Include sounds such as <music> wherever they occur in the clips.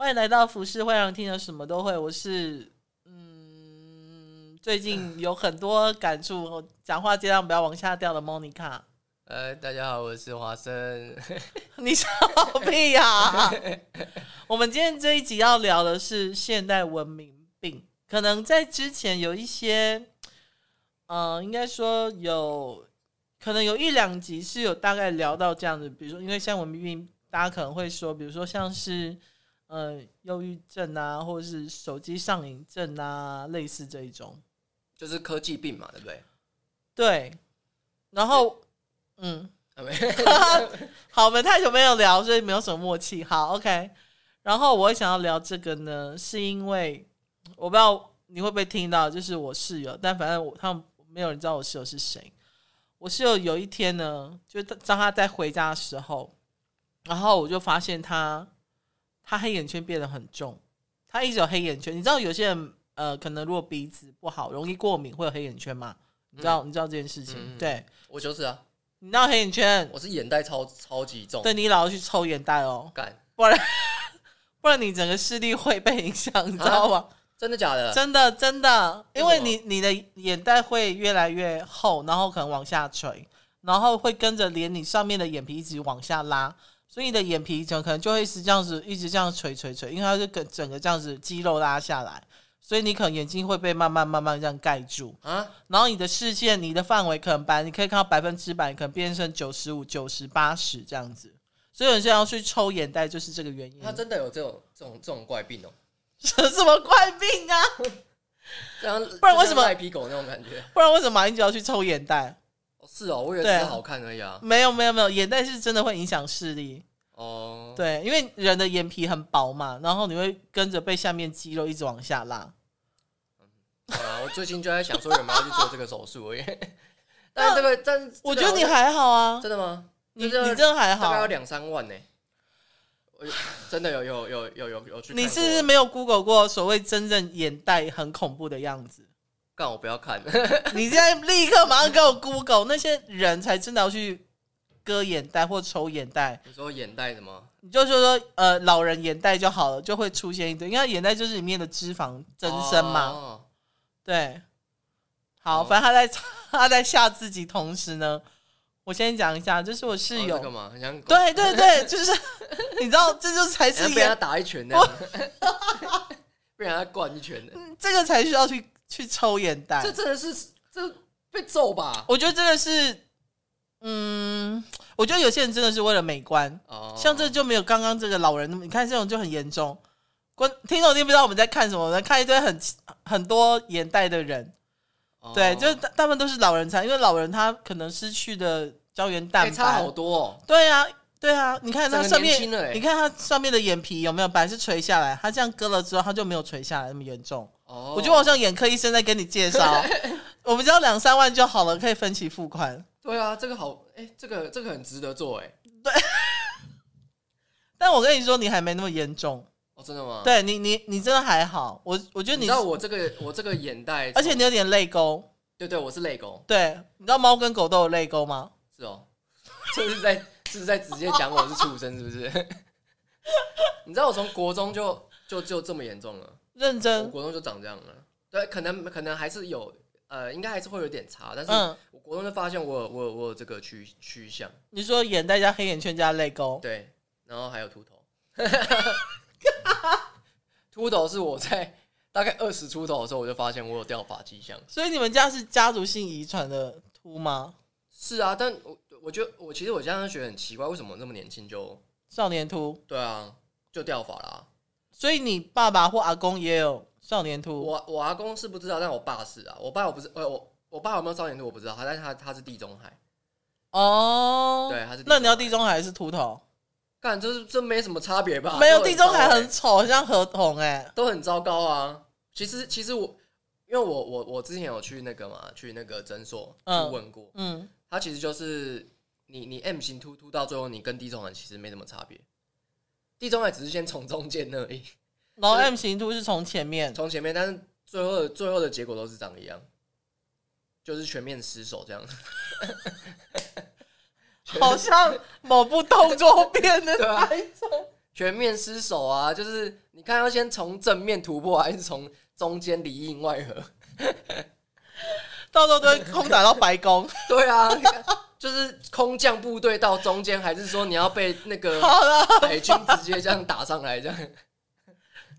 欢迎来到服饰会让听的什么都会。我是嗯，最近有很多感触，讲话尽量不要往下掉的 Monica。呃，<laughs> 大家好，我是华生。<laughs> 你笑屁呀、啊！<laughs> 我们今天这一集要聊的是现代文明病，可能在之前有一些，嗯、呃，应该说有，可能有一两集是有大概聊到这样子，比如说，因为现代文明病，大家可能会说，比如说像是，呃，忧郁症啊，或者是手机上瘾症啊，类似这一种，就是科技病嘛，对不对？对，然后。嗯，<laughs> 好，我们太久没有聊，所以没有什么默契。好，OK。然后我会想要聊这个呢，是因为我不知道你会不会听到，就是我室友，但反正我他们没有人知道我室友是谁。我室友有一天呢，就当他在回家的时候，然后我就发现他他黑眼圈变得很重，他一直有黑眼圈。你知道有些人呃，可能如果鼻子不好，容易过敏，会有黑眼圈吗？你知道、嗯、你知道这件事情？嗯、对，我就是啊。你知道黑眼圈，我是眼袋超超级重。对，你老要去抽眼袋哦，干，<laughs> 不然不然你整个视力会被影响，你知道吗？啊、真的假的？真的真的，因为你你的眼袋会越来越厚，然后可能往下垂，然后会跟着连你上面的眼皮一直往下拉，所以你的眼皮就可能就会是这样子一直这样垂垂垂，因为它是跟整个这样子肌肉拉下来。所以你可能眼睛会被慢慢慢慢这样盖住啊，然后你的视线、你的范围可能百，你可以看到百分之百，可能变成九十五、九十八十这样子。所以有些人要去抽眼袋，就是这个原因。他真的有这种这种这种怪病哦？<laughs> 什么怪病啊？<laughs> 这样不然为什么赖皮狗那种感觉？不然为什么马英九要去抽眼袋？是哦，我以为只是好看而已啊。没有没有没有，眼袋是真的会影响视力哦。对，因为人的眼皮很薄嘛，然后你会跟着被下面肌肉一直往下拉。啊！我最近就在想说有没有要去做这个手术，因为 <laughs> 但是这个，但我觉得你还好啊，真的吗？你你真的还好，大概要两三万呢。我真的有有有有有有去。你是不是没有 Google 过所谓真正眼袋很恐怖的样子？干我不要看！<laughs> 你现在立刻马上给我 Google 那些人才真的要去割眼袋或抽眼袋。你说眼袋什么？你就说说呃，老人眼袋就好了，就会出现一堆，因为眼袋就是里面的脂肪增生嘛。哦对，好，反正他在 <laughs> 他在吓自己，同时呢，我先讲一下，就是我室友，对对对，<laughs> 就是你知道，这就是才是被他打一拳的，被人家灌一拳的，这个才需要去去抽眼袋，这真的是这被揍吧？我觉得真的是，嗯，我觉得有些人真的是为了美观，像这就没有刚刚这个老人，你看这种就很严重。听众，你不知道我们在看什么？我们在看一堆很很多眼袋的人，哦、对，就是大大部分都是老人才，因为老人他可能失去的胶原蛋白差好多哦。对啊，对啊，你看他上面，你看他上面的眼皮有没有本来是垂下来，他这样割了之后，他就没有垂下来那么严重。哦，我觉得我像眼科医生在跟你介绍，<laughs> 我们只要两三万就好了，可以分期付款。对啊，这个好，哎、欸，这个这个很值得做，哎，对。<laughs> 但我跟你说，你还没那么严重。哦，真的吗？对你，你你真的还好。我我觉得你，你知道我这个我这个眼袋，而且你有点泪沟。对对，我是泪沟。对，你知道猫跟狗都有泪沟吗？是哦，<laughs> 这是在这是在直接讲我是畜生，是不是？你知道我从国中就就就这么严重了？认真，我国中就长这样了。对，可能可能还是有呃，应该还是会有点差，但是我国中就发现我有我有我有这个趋趋向。你说眼袋加黑眼圈加泪沟，对，然后还有秃头。<laughs> 秃头是我在大概二十出头的时候，我就发现我有掉发迹象。所以你们家是家族性遗传的秃吗？是啊，但我我觉得我其实我现在觉得很奇怪，为什么那么年轻就少年秃？对啊，就掉发啦。所以你爸爸或阿公也有少年秃？我我阿公是不知道，但我爸是啊。我爸我不是，呃，我我爸有没有少年秃我不知道，他但是他他是地中海。哦，对，他是。那你要地中海还是秃头？干，这是这没什么差别吧？没有，地中海很丑，像河童哎，都很糟糕啊。其实，其实我，因为我我我之前有去那个嘛，去那个诊所去问过，嗯，他其实就是你你 M 型秃秃到最后，你跟地中海其实没什么差别。地中海只是先从中间而已，然后 M 型秃是从前面，从前面，但是最后的最后的结果都是长一样，就是全面失手这样。好像某部动作片的那种，全面失守啊！就是你看要先从正面突破，还是从中间里应外合？到时候都会空打到白宫。<laughs> 对啊，就是空降部队到中间，还是说你要被那个海军直接这样打上来？这样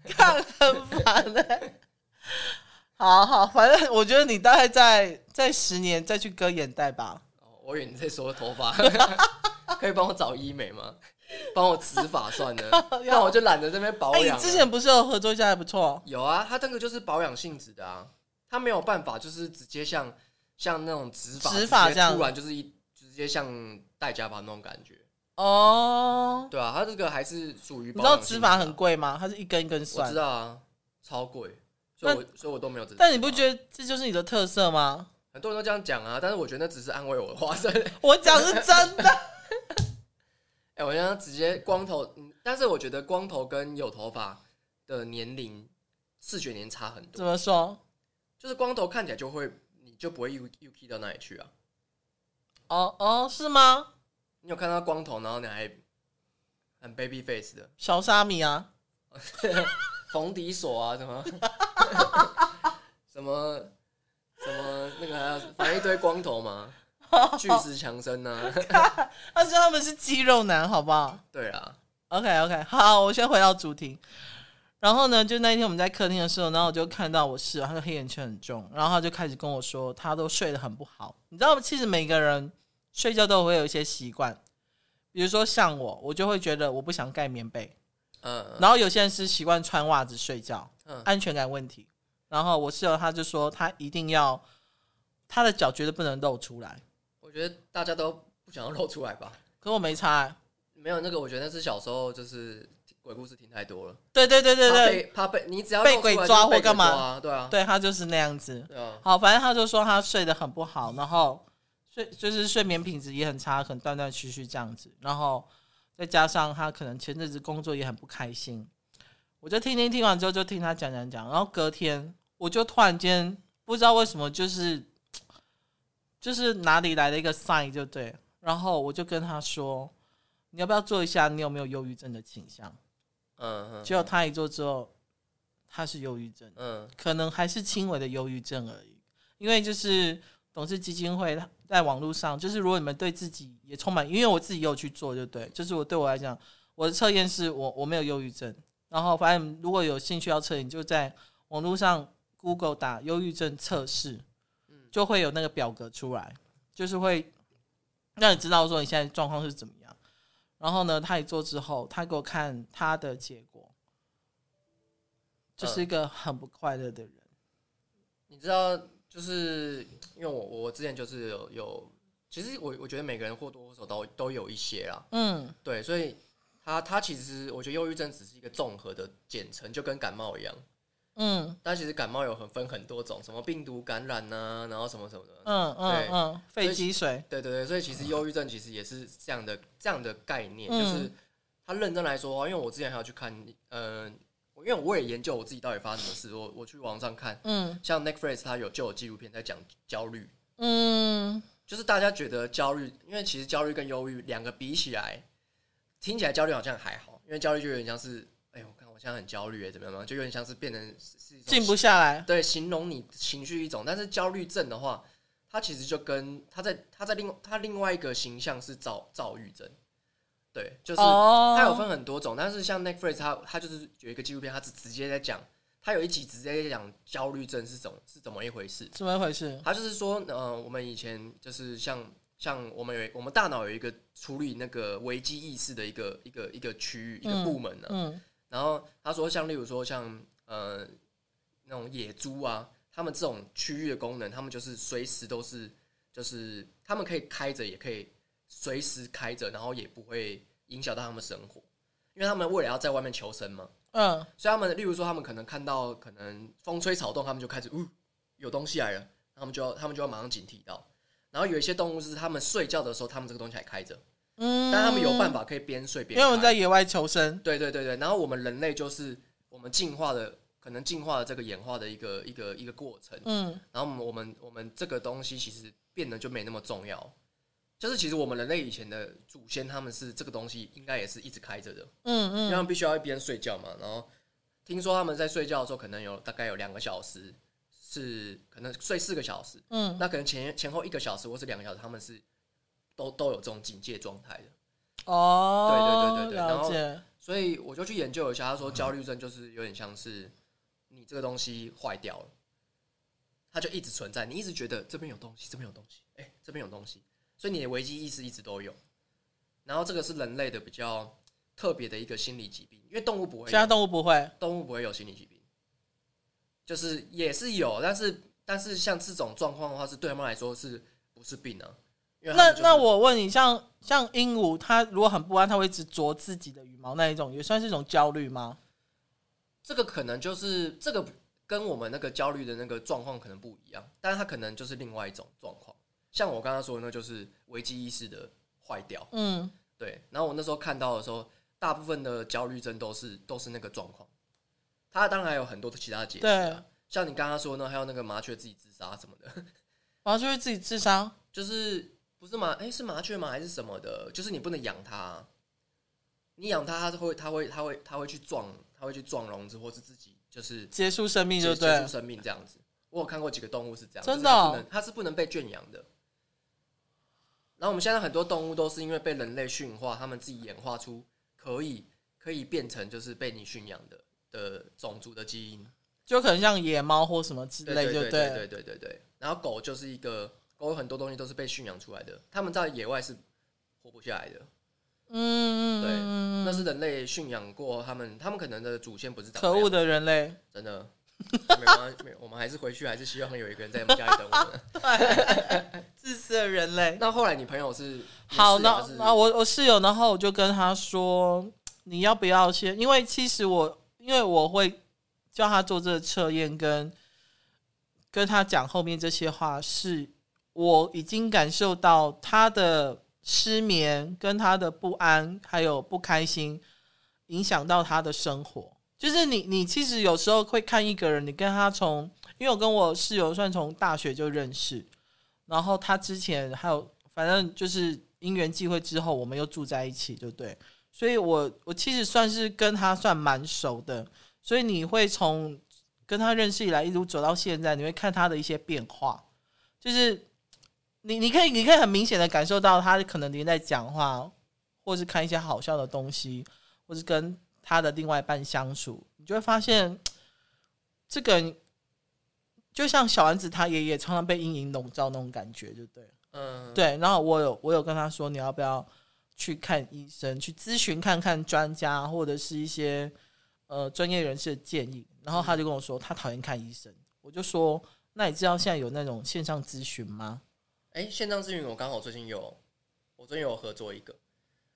看很烦的、欸。好好，反正我觉得你大概在在十年再去割眼袋吧。哦，我以为你在说头发，<laughs> 可以帮我找医美吗？帮我植发算了，<laughs> 那我就懒得这边保养。之前不是有合作一下还不错？有啊，他这个就是保养性质的啊，他没有办法就是直接像像那种植发，植发这样突然就是一直接像戴假发那种感觉哦。对啊，他这个还是属于。你知道植发很贵吗？它是一根一根算。我知道啊，超贵，所以我所以我都没有。但你不觉得这就是你的特色吗？很多人都这样讲啊，但是我觉得那只是安慰我的话。<laughs> 我讲是真的。<laughs> 哎、欸，我现在直接光头，但是我觉得光头跟有头发的年龄视觉年差很多。怎么说？就是光头看起来就会，你就不会 U U K 到哪里去啊？哦哦，是吗？你有看到光头，然后你还很 baby face 的小沙米啊，<laughs> 冯迪索啊，什么什么什么那个还要反正一堆光头嘛。巨石强森呢？<laughs> 他说他们是肌肉男，好不好？对啊。OK OK，好，我先回到主题。然后呢，就那一天我们在客厅的时候，然后我就看到我室友，他的黑眼圈很重，然后他就开始跟我说，他都睡得很不好。你知道，其实每个人睡觉都会有一些习惯，比如说像我，我就会觉得我不想盖棉被，嗯，然后有些人是习惯穿袜子睡觉，嗯，安全感问题。然后我室友他就说，他一定要他的脚绝对不能露出来。我觉得大家都不想要露出来吧？可我没差、欸，没有那个。我觉得那是小时候就是鬼故事听太多了。对对对对对，怕被，你只要被鬼抓或干嘛？对啊，对他就是那样子。啊、好，反正他就说他睡得很不好，然后睡就是睡眠品质也很差，可能断断续续这样子。然后再加上他可能前阵子工作也很不开心，我就听听听完之后就听他讲讲讲，然后隔天我就突然间不知道为什么就是。就是哪里来的一个 sign 就对，然后我就跟他说，你要不要做一下，你有没有忧郁症的倾向？嗯，嗯，结果他一做之后，他是忧郁症，嗯，可能还是轻微的忧郁症而已。因为就是董事基金会在网络上，就是如果你们对自己也充满，因为我自己也有去做，就对，就是我对我来讲，我的测验是我我没有忧郁症。然后反正如果有兴趣要测你，就在网络上 Google 打忧郁症测试。就会有那个表格出来，就是会让你知道说你现在状况是怎么样。然后呢，他一做之后，他给我看他的结果，就是一个很不快乐的人。你知道，就是因为我我之前就是有有，其实我我觉得每个人或多或少都都有一些啦。嗯，对，所以他他其实我觉得忧郁症只是一个综合的简称，就跟感冒一样。嗯，但其实感冒有很分很多种，什么病毒感染呐、啊，然后什么什么的，嗯嗯对嗯，肺积水，对对对，所以其实忧郁症其实也是这样的这样的概念，嗯、就是他认真来说，因为我之前还要去看，嗯、呃，因为我也研究我自己到底发生什么事，我我去网上看，嗯，像 Netflix 他有就有纪录片在讲焦虑，嗯，就是大家觉得焦虑，因为其实焦虑跟忧郁两个比起来，听起来焦虑好像还好，因为焦虑就有点像是。哎呦，我看我现在很焦虑哎，怎么样嘛？就有点像是变成是静不下来。对，形容你情绪一种，但是焦虑症的话，它其实就跟它在它在另它另外一个形象是躁躁郁症。对，就是它有分很多种，但是像 Netflix 它它就是有一个纪录片，它是直接在讲，它有一集直接在讲焦虑症是怎是怎么一回事？怎么一回事？它就是说，呃，我们以前就是像像我们有我们大脑有一个处理那个危机意识的一个一个一个区域一个部门呢、啊。嗯。嗯然后他说，像例如说像呃那种野猪啊，他们这种区域的功能，他们就是随时都是，就是他们可以开着，也可以随时开着，然后也不会影响到他们生活，因为他们为了要在外面求生嘛。嗯，所以他们例如说，他们可能看到可能风吹草动，他们就开始，呜，有东西来了，他们就要他们就要马上警惕到。然后有一些动物是他们睡觉的时候，他们这个东西还开着。嗯，但他们有办法可以边睡边，因为我们在野外求生。对对对对，然后我们人类就是我们进化的，可能进化的这个演化的一个一个一个过程。嗯，然后我们我们我们这个东西其实变得就没那么重要。就是其实我们人类以前的祖先，他们是这个东西应该也是一直开着的，嗯嗯，因为他们必须要一边睡觉嘛。然后听说他们在睡觉的时候，可能有大概有两个小时是可能睡四个小时，嗯，那可能前前后一个小时或是两个小时，他们是都都有这种警戒状态的。哦，对对对对对，然后所以我就去研究一下，他说焦虑症就是有点像是你这个东西坏掉了，它就一直存在，你一直觉得这边有东西，这边有东西，哎，这边有东西。所以你的危机意识一直都有，然后这个是人类的比较特别的一个心理疾病，因为动物不会，其他动物不会，动物不会有心理疾病，就是也是有，但是但是像这种状况的话，是对他们来说是不是病呢？啊？那那我问你，像像鹦鹉，它如果很不安，它会一直啄自己的羽毛，那一种也算是一种焦虑吗？这个可能就是这个跟我们那个焦虑的那个状况可能不一样，但是它可能就是另外一种状况。像我刚刚说的，那就是危机意识的坏掉。嗯，对。然后我那时候看到的时候，大部分的焦虑症都是都是那个状况。它当然还有很多的其他的解释啊，像你刚刚说呢，还有那个麻雀自己自杀什么的。麻雀会自己自杀？<laughs> 就是不是麻？哎，是麻雀吗？还是什么的？就是你不能养它，你养它，它会它会它会它会去撞，它会去撞笼子，或是自己就是结束生命，就对，结束生命这样子。我有看过几个动物是这样，真的哦，它是不能被圈养的。然后我们现在很多动物都是因为被人类驯化，他们自己演化出可以可以变成就是被你驯养的的种族的基因，就可能像野猫或什么之类，就对对对对对对。然后狗就是一个狗，有很多东西都是被驯养出来的，他们在野外是活不下来的。嗯，对，那是人类驯养过他们，他们可能的祖先不是可恶的人类，真的。没关系，我们还是回去，还是希望有一个人在我们家里等我们。<laughs> 对，自私的人类。那后来你朋友是好，那那我我室友，然后我就跟他说，你要不要先？因为其实我，因为我会叫他做这个测验，跟跟他讲后面这些话，是我已经感受到他的失眠，跟他的不安，还有不开心，影响到他的生活。就是你，你其实有时候会看一个人，你跟他从，因为我跟我室友算从大学就认识，然后他之前还有，反正就是因缘际会之后，我们又住在一起，就对，所以我我其实算是跟他算蛮熟的，所以你会从跟他认识以来一路走到现在，你会看他的一些变化，就是你你可以你可以很明显的感受到他可能连在讲话，或是看一些好笑的东西，或是跟。他的另外一半相处，你就会发现，这个就像小丸子他爷爷常常被阴影笼罩那种感觉，就对，嗯，对。然后我有我有跟他说，你要不要去看医生，去咨询看看专家或者是一些呃专业人士的建议。然后他就跟我说，他讨厌看医生。我就说，那你知道现在有那种线上咨询吗？哎，线上咨询我刚好最近有，我最近有合作一个，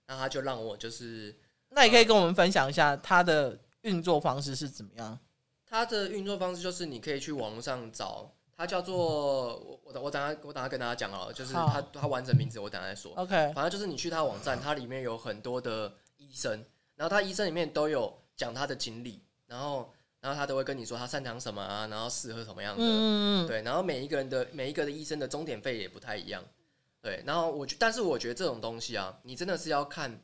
那他就让我就是。那你可以跟我们分享一下他的运作方式是怎么样？他的运作方式就是你可以去网络上找，他叫做我我我等下我等下跟大家讲哦，就是他他完整名字我等下再说。OK，反正就是你去它网站，它里面有很多的医生，然后他医生里面都有讲他的经历，然后然后他都会跟你说他擅长什么啊，然后适合什么样的，嗯，对，然后每一个人的每一个的医生的终点费也不太一样，对，然后我但是我觉得这种东西啊，你真的是要看。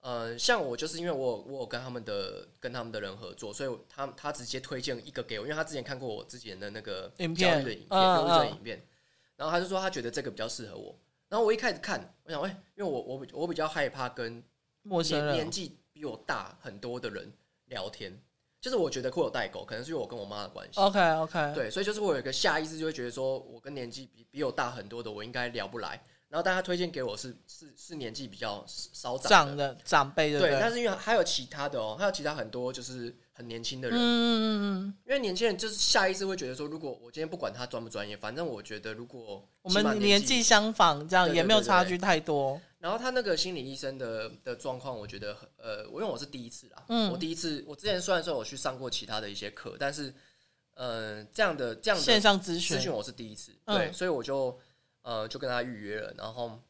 呃，像我就是因为我我有跟他们的跟他们的人合作，所以他他直接推荐一个给我，因为他之前看过我之前的那个教育的影片、影片、然后他就说他觉得这个比较适合我。然后我一开始看，我想，哎，因为我我我比较害怕跟陌生人、年纪比我大很多的人聊天，就是我觉得会有代沟，可能是因为我跟我妈的关系。OK OK，对，所以就是我有一个下意识就会觉得说，我跟年纪比比我大很多的，我应该聊不来。然后，但他推荐给我是是是年纪比较稍长的长辈，的，对。但是因为还有其他的哦，还有其他很多就是很年轻的人，嗯嗯嗯。因为年轻人就是下意识会觉得说，如果我今天不管他专不专业，反正我觉得如果我们年纪相仿，这样也没有差距太多。然后他那个心理医生的的状况，我觉得呃，我因为我是第一次啦，嗯，我第一次，我之前虽然说我去上过其他的一些课，但是呃，这样的这样的线上咨询，咨询我是第一次，对，所以我就。呃，就跟他预约了，然后，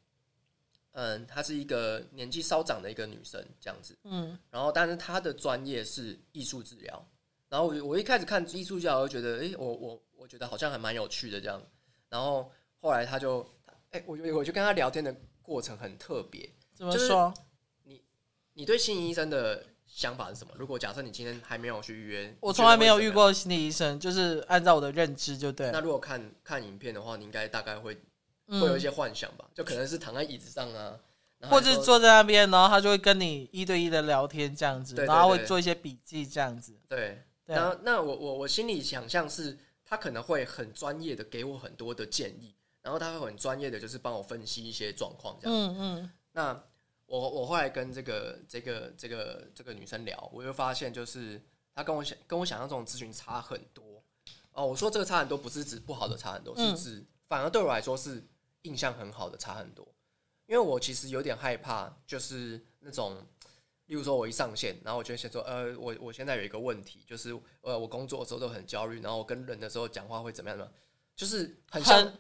嗯，她是一个年纪稍长的一个女生，这样子，嗯，然后，但是她的专业是艺术治疗，然后我我一开始看艺术治疗，我就觉得，诶，我我我觉得好像还蛮有趣的这样，然后后来他就哎、欸，我我就跟他聊天的过程很特别。怎么说？你你对心理医生的想法是什么？如果假设你今天还没有去预约，我从来没有遇过心理医生，就是按照我的认知就对。那如果看看影片的话，你应该大概会会有一些幻想吧？嗯、就可能是躺在椅子上啊，或者坐在那边，然后他就会跟你一对一的聊天这样子，对对对，然后会做一些笔记这样子。对，那那我我我心里想象是，他可能会很专业的给我很多的建议。然后他会很专业的，就是帮我分析一些状况，这样。嗯嗯。那我我后来跟这个这个这个这个女生聊，我就发现，就是她跟我想跟我想象中的咨询差很多。哦，我说这个差很多，不是指不好的差很多，是指反而对我来说是印象很好的差很多。因为我其实有点害怕，就是那种，例如说我一上线，然后我就先说，呃，我我现在有一个问题，就是呃，我工作的时候都很焦虑，然后我跟人的时候讲话会怎么样呢？就是很像。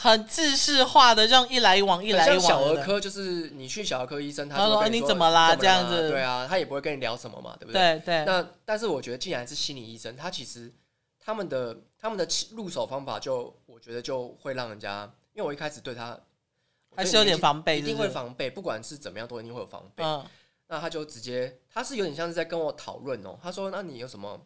很自式化的，这样一来一往，一来一往。小儿科，就是你去小儿科医生，他说：“你怎么啦？”这样子，对啊，他也不会跟你聊什么嘛，对不对？对对。那但是我觉得，既然是心理医生，他其实他们的他们的入手方法，就我觉得就会让人家，因为我一开始对他还是有点防备，一定会防备，不管是怎么样，都一定会有防备。那他就直接，他是有点像是在跟我讨论哦。他说：“那你有什么？”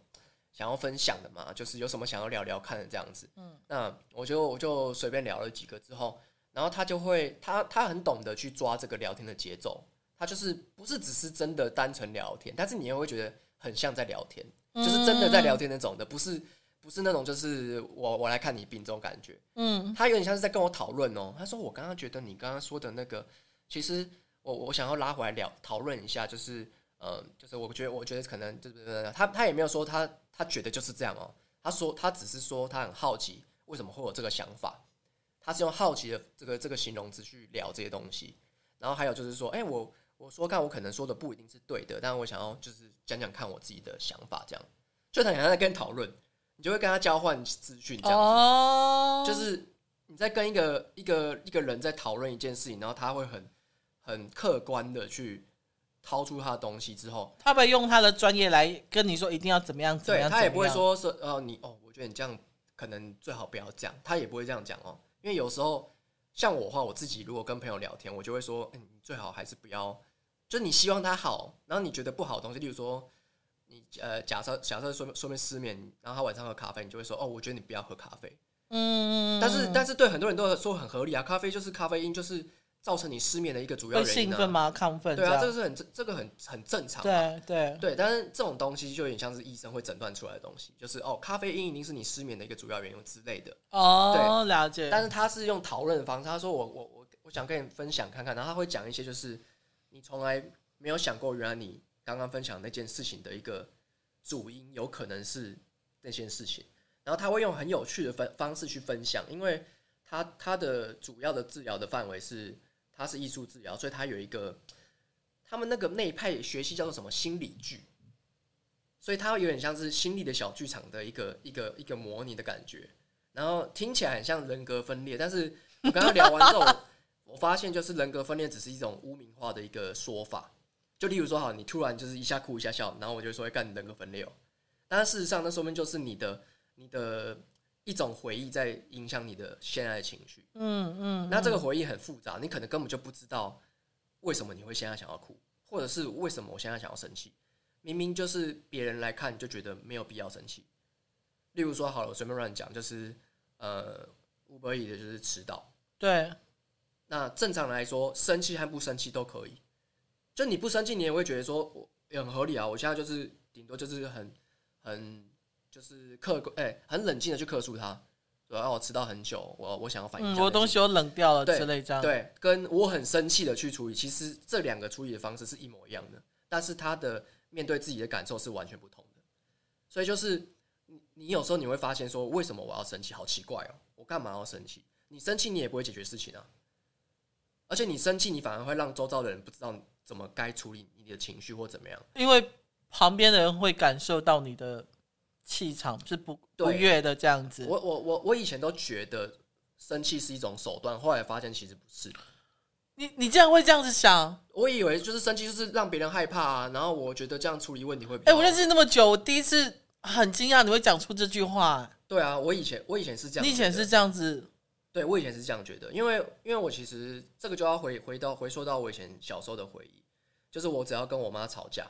想要分享的吗，就是有什么想要聊聊看的这样子。嗯，那我就我就随便聊了几个之后，然后他就会他他很懂得去抓这个聊天的节奏，他就是不是只是真的单纯聊天，但是你也会觉得很像在聊天，就是真的在聊天那种的，不是不是那种就是我我来看你病这种感觉。嗯，他有点像是在跟我讨论哦。他说我刚刚觉得你刚刚说的那个，其实我我想要拉回来聊讨论一下，就是嗯、呃，就是我觉得我觉得可能就是他他也没有说他。他觉得就是这样哦。他说他只是说他很好奇为什么会有这个想法。他是用好奇的这个这个形容词去聊这些东西。然后还有就是说，哎，我我说看我可能说的不一定是对的，但我想要就是讲讲看我自己的想法，这样就他好像在跟讨论，你就会跟他交换资讯这样子。就是你在跟一个一个一个人在讨论一件事情，然后他会很很客观的去。掏出他的东西之后，他会用他的专业来跟你说一定要怎么样，怎么对，他也不会说说呃你哦，我觉得你这样可能最好不要这样，他也不会这样讲哦，因为有时候像我的话，我自己如果跟朋友聊天，我就会说，嗯，你最好还是不要，就你希望他好，然后你觉得不好的东西，例如说你呃假设假设说说明失眠，然后他晚上喝咖啡，你就会说哦，我觉得你不要喝咖啡，嗯，但是但是对很多人都说很合理啊，咖啡就是咖啡因就是。造成你失眠的一个主要原因、啊、兴奋吗？亢奋？对啊，这个是很这个很很正常。对对对，但是这种东西就有点像是医生会诊断出来的东西，就是哦，咖啡因一定是你失眠的一个主要原因之类的。哦，对，了解。但是他是用讨论的方式，他说我我我我想跟你分享看看，然后他会讲一些就是你从来没有想过，原来你刚刚分享那件事情的一个主因有可能是那件事情，然后他会用很有趣的分方式去分享，因为他他的主要的治疗的范围是。他是艺术治疗，所以他有一个他们那个那一派学习叫做什么心理剧，所以他有点像是心理的小剧场的一个一个一个模拟的感觉，然后听起来很像人格分裂。但是我刚刚聊完之后，我发现就是人格分裂只是一种污名化的一个说法。就例如说，好，你突然就是一下哭一下笑，然后我就说会干你人格分裂哦。但是事实上，那说明就是你的你的。一种回忆在影响你的现在的情绪，嗯嗯，那这个回忆很复杂，你可能根本就不知道为什么你会现在想要哭，或者是为什么我现在想要生气，明明就是别人来看就觉得没有必要生气。例如说，好了，我随便乱讲，就是呃，Uber Eats 的就是迟到，对，那正常来说，生气和不生气都可以，就你不生气，你也会觉得说我也很合理啊，我现在就是顶多就是很很。就是客观，哎、欸，很冷静的去克诉他，说让，我迟到很久，我我想要反映，我东西都冷掉了之类这样。对，跟我很生气的去处理，其实这两个处理的方式是一模一样的，但是他的面对自己的感受是完全不同的。所以就是你，你有时候你会发现说，为什么我要生气？好奇怪哦，我干嘛要生气？你生气你也不会解决事情啊，而且你生气你反而会让周遭的人不知道怎么该处理你的情绪或怎么样，因为旁边的人会感受到你的。气场是不不悦的这样子。我我我我以前都觉得生气是一种手段，后来发现其实不是。你你竟然会这样子想？我以为就是生气就是让别人害怕啊，然后我觉得这样处理问题会。哎、欸，我认识那么久，我第一次很惊讶你会讲出这句话。对啊，我以前我以前是这样，你以前是这样子对，我以前是这样觉得，因为因为我其实这个就要回回到回溯到我以前小时候的回忆，就是我只要跟我妈吵架，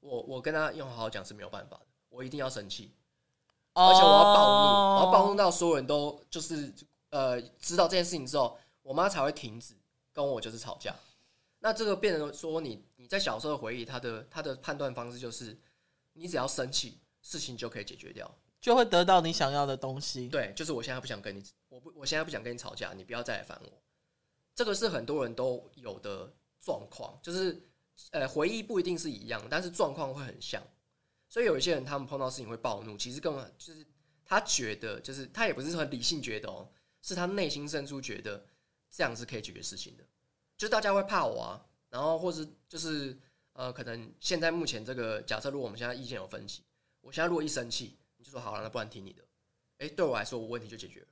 我我跟她用好好讲是没有办法的，我一定要生气，而且我要暴怒，我要暴怒到所有人都就是呃知道这件事情之后，我妈才会停止跟我就是吵架。那这个变成说你你在小时候的回忆，他的他的判断方式就是，你只要生气，事情就可以解决掉。就会得到你想要的东西。对，就是我现在不想跟你，我不，我现在不想跟你吵架，你不要再来烦我。这个是很多人都有的状况，就是呃，回忆不一定是一样，但是状况会很像。所以有一些人，他们碰到事情会暴怒，其实根本就是他觉得，就是他也不是很理性觉得哦，是他内心深处觉得这样是可以解决事情的。就大家会怕我啊，然后或是就是呃，可能现在目前这个假设，如果我们现在意见有分歧，我现在如果一生气。就说好了，那不然听你的。哎，对我来说，我问题就解决了。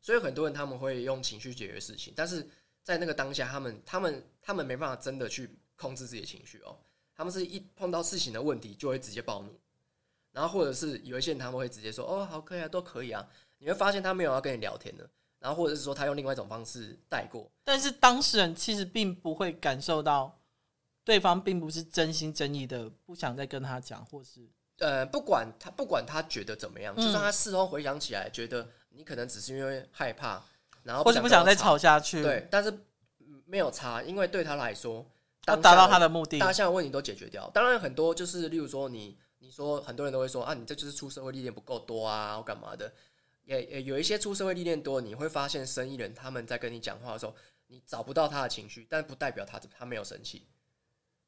所以很多人他们会用情绪解决事情，但是在那个当下，他们他们他们没办法真的去控制自己的情绪哦。他们是一碰到事情的问题就会直接暴怒，然后或者是有一些人他们会直接说：“哦，好，可以啊，都可以啊。”你会发现他没有要跟你聊天的，然后或者是说他用另外一种方式带过。但是当事人其实并不会感受到对方并不是真心真意的不想再跟他讲，或是。呃，不管他不管他觉得怎么样，嗯、就算他事后回想起来，觉得你可能只是因为害怕，然后或是不想再吵下去，对，但是没有差，因为对他来说，他达到他的目的，当下的问题都解决掉。当然，很多就是例如说你，你说很多人都会说啊，你这就是出社会历练不够多啊，或干嘛的？也也有一些出社会历练多，你会发现生意人他们在跟你讲话的时候，你找不到他的情绪，但不代表他他没有生气。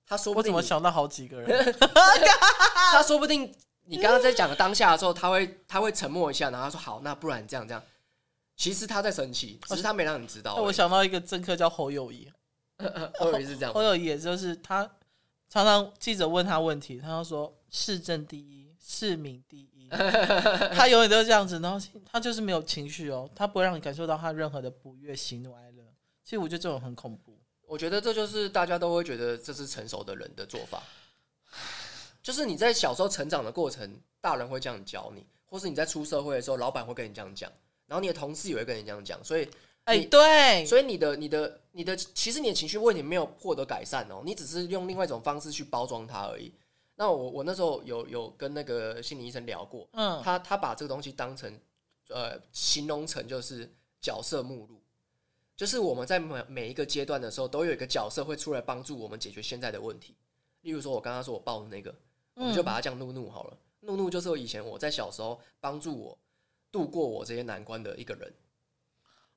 他说不定，我怎么想到好几个人？<laughs> 他说不定你刚刚在讲当下的时候，他会他会沉默一下，然后他说好，那不然这样这样。其实他在生气，只是他没让你知道。我想到一个政客叫侯友谊，<laughs> 侯友谊是这样。侯友谊也就是他常常记者问他问题，他就说市政第一，市民第一。他永远都是这样子，然后他就是没有情绪哦，他不会让你感受到他任何的不悦、喜怒哀乐。其实我觉得这种很恐怖。我觉得这就是大家都会觉得这是成熟的人的做法，就是你在小时候成长的过程，大人会这样教你，或是你在出社会的时候，老板会跟你这样讲，然后你的同事也会跟你这样讲，所以，哎，对，所以你的、你的、你的，其实你的情绪问题没有获得改善哦，你只是用另外一种方式去包装它而已。那我我那时候有有跟那个心理医生聊过，嗯，他他把这个东西当成呃形容成就是角色目录。就是我们在每每一个阶段的时候，都有一个角色会出来帮助我们解决现在的问题。例如说，我刚刚说我抱的那个，我们就把它叫怒怒好了。怒怒就是我以前我在小时候帮助我度过我这些难关的一个人。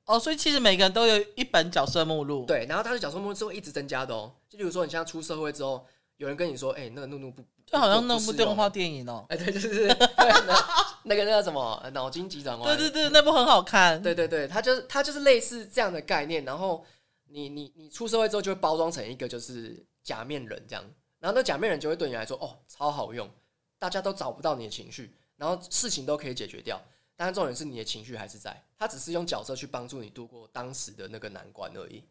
哦，所以其实每个人都有一本角色目录。对，然后他的角色目录是会一直增加的哦。就例如说，你现在出社会之后，有人跟你说：“哎，那个怒怒不……”就好像那部动画电影哦。哎，对，就是。<laughs> 那个那个什么脑筋急转弯？对对对，那部很好看。对对对，它就是它就是类似这样的概念。然后你你你出社会之后，就会包装成一个就是假面人这样。然后那假面人就会对你来说，哦，超好用，大家都找不到你的情绪，然后事情都可以解决掉。但是重点是你的情绪还是在，他只是用角色去帮助你度过当时的那个难关而已。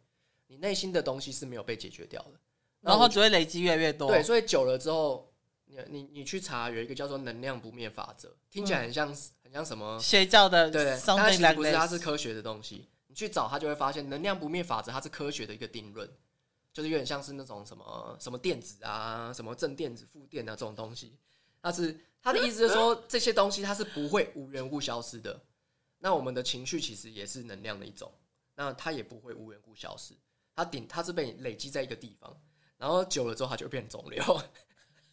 你内心的东西是没有被解决掉的，然后只会累积越来越多。对，所以久了之后。你你你去查，有一个叫做能量不灭法则，听起来很像、嗯、很像什么邪教的，对，对，但其实不是，它是科学的东西。你去找它，就会发现能量不灭法则，它是科学的一个定论，就是有点像是那种什么什么电子啊，什么正电子、负电啊这种东西。它是它的意思就是说，这些东西它是不会无缘无故消失的。那我们的情绪其实也是能量的一种，那它也不会无缘无故消失，它顶它是被累积在一个地方，然后久了之后它就会变肿瘤。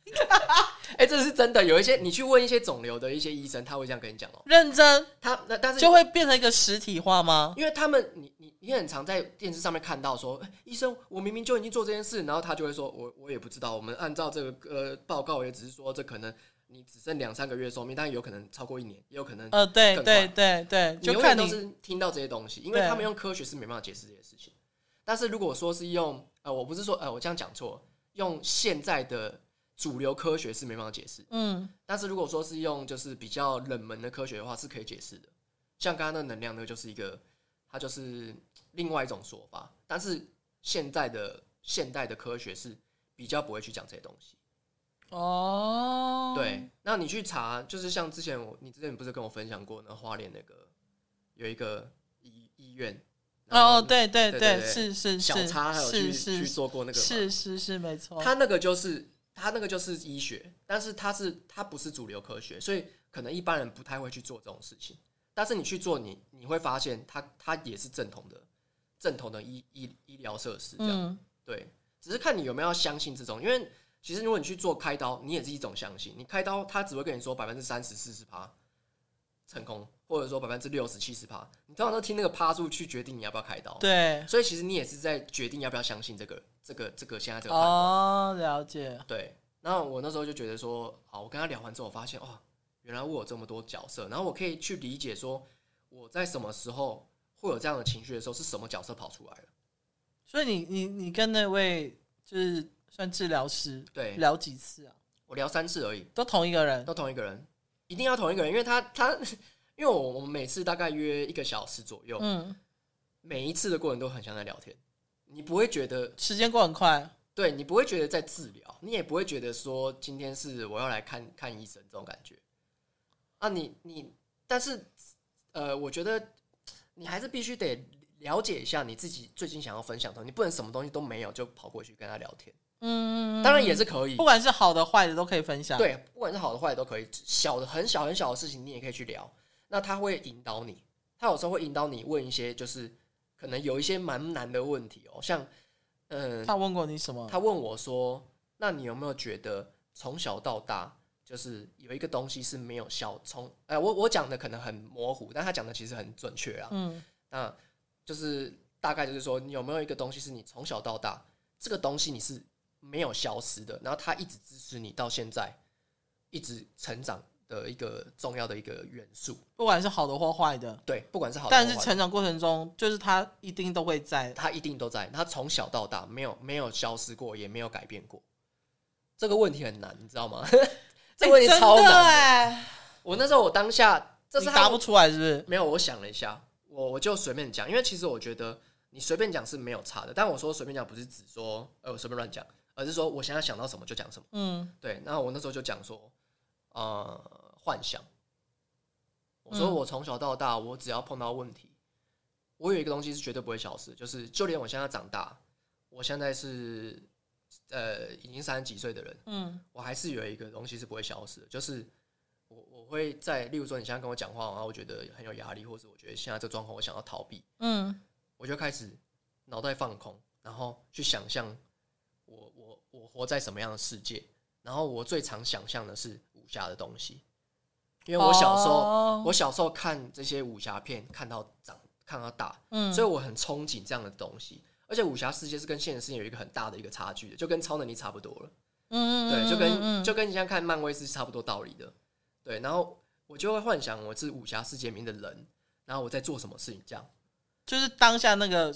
<laughs> 哎、欸，这是真的。有一些你去问一些肿瘤的一些医生，他会这样跟你讲哦。认真，他那但是就会变成一个实体化吗？因为他们，你你你很常在电视上面看到说，欸、医生，我明明就已经做这件事，然后他就会说，我我也不知道。我们按照这个呃报告，也只是说这可能你只剩两三个月寿命，但有可能超过一年，也有可能呃，对对对对，就看都是听到这些东西，因为他们用科学是没办法解释这些事情。但是如果说是用呃，我不是说呃，我这样讲错，用现在的。主流科学是没办法解释，嗯，但是如果说是用就是比较冷门的科学的话，是可以解释的。像刚刚那能量呢，就是一个，它就是另外一种说法。但是现在的现代的科学是比较不会去讲这些东西。哦，对，那你去查，就是像之前我，你之前不是跟我分享过那花莲那个有一个医医院。哦，对对对，是是小叉还有去去做过那个，是是是没错。他那个就是他那个就是医学，但是他是他不是主流科学，所以可能一般人不太会去做这种事情。但是你去做，你你会发现，他他也是正统的正统的医医医疗设施这样。嗯、对，只是看你有没有要相信这种，因为其实如果你去做开刀，你也是一种相信。你开刀，他只会跟你说百分之三十、四十趴成功。或者说百分之六十七十趴，你通常都听那个趴数去决定你要不要开刀。对，所以其实你也是在决定要不要相信这个、这个、这个现在这个哦，了解。对，然后我那时候就觉得说，好，我跟他聊完之后，我发现哇，原来我有这么多角色，然后我可以去理解说，我在什么时候会有这样的情绪的时候，是什么角色跑出来了。所以你你你跟那位就是算治疗师对聊几次啊？我聊三次而已，都同一个人，都同一个人，一定要同一个人，因为他他。<laughs> 因为我我们每次大概约一个小时左右，嗯，每一次的过程都很像在聊天，你不会觉得时间过很快，对，你不会觉得在治疗，你也不会觉得说今天是我要来看看医生这种感觉。啊，你你，但是呃，我觉得你还是必须得了解一下你自己最近想要分享的，你不能什么东西都没有就跑过去跟他聊天，嗯，当然也是可以，不管是好的坏的都可以分享，对，不管是好的坏的都可以，小的很小很小的事情你也可以去聊。那他会引导你，他有时候会引导你问一些，就是可能有一些蛮难的问题哦，像，嗯，他问过你什么？他问我说：“那你有没有觉得从小到大，就是有一个东西是没有消从？哎，我我讲的可能很模糊，但他讲的其实很准确啊。嗯，那就是大概就是说，你有没有一个东西是你从小到大这个东西你是没有消失的，然后他一直支持你到现在，一直成长。”的一个重要的一个元素，不管是好的或坏的，对，不管是好的，但是成长过程中，就是他一定都会在，他一定都在，他从小到大没有没有消失过，也没有改变过。这个问题很难，你知道吗？<laughs> 这个问题超难。欸、我那时候我当下这是答不出来，是不是？没有，我想了一下，我我就随便讲，因为其实我觉得你随便讲是没有差的。但我说随便讲不是指说呃我随便乱讲，而是说我现在想到什么就讲什么。嗯，对。然后我那时候就讲说，呃。幻想。我说我从小到大，我只要碰到问题，我有一个东西是绝对不会消失，就是就连我现在长大，我现在是呃已经三十几岁的人，嗯，我还是有一个东西是不会消失的，就是我我会在，例如说你现在跟我讲话，然后我觉得很有压力，或者我觉得现在这状况我想要逃避，嗯，我就开始脑袋放空，然后去想象我我我活在什么样的世界，然后我最常想象的是武侠的东西。因为我小时候，oh. 我小时候看这些武侠片，看到长，看到大，嗯，所以我很憧憬这样的东西。而且武侠世界是跟现实世界有一个很大的一个差距的，就跟超能力差不多了，嗯，对，就跟就跟你现在看漫威是差不多道理的，对。然后我就会幻想我是武侠世界里面的人，然后我在做什么事情，这样，就是当下那个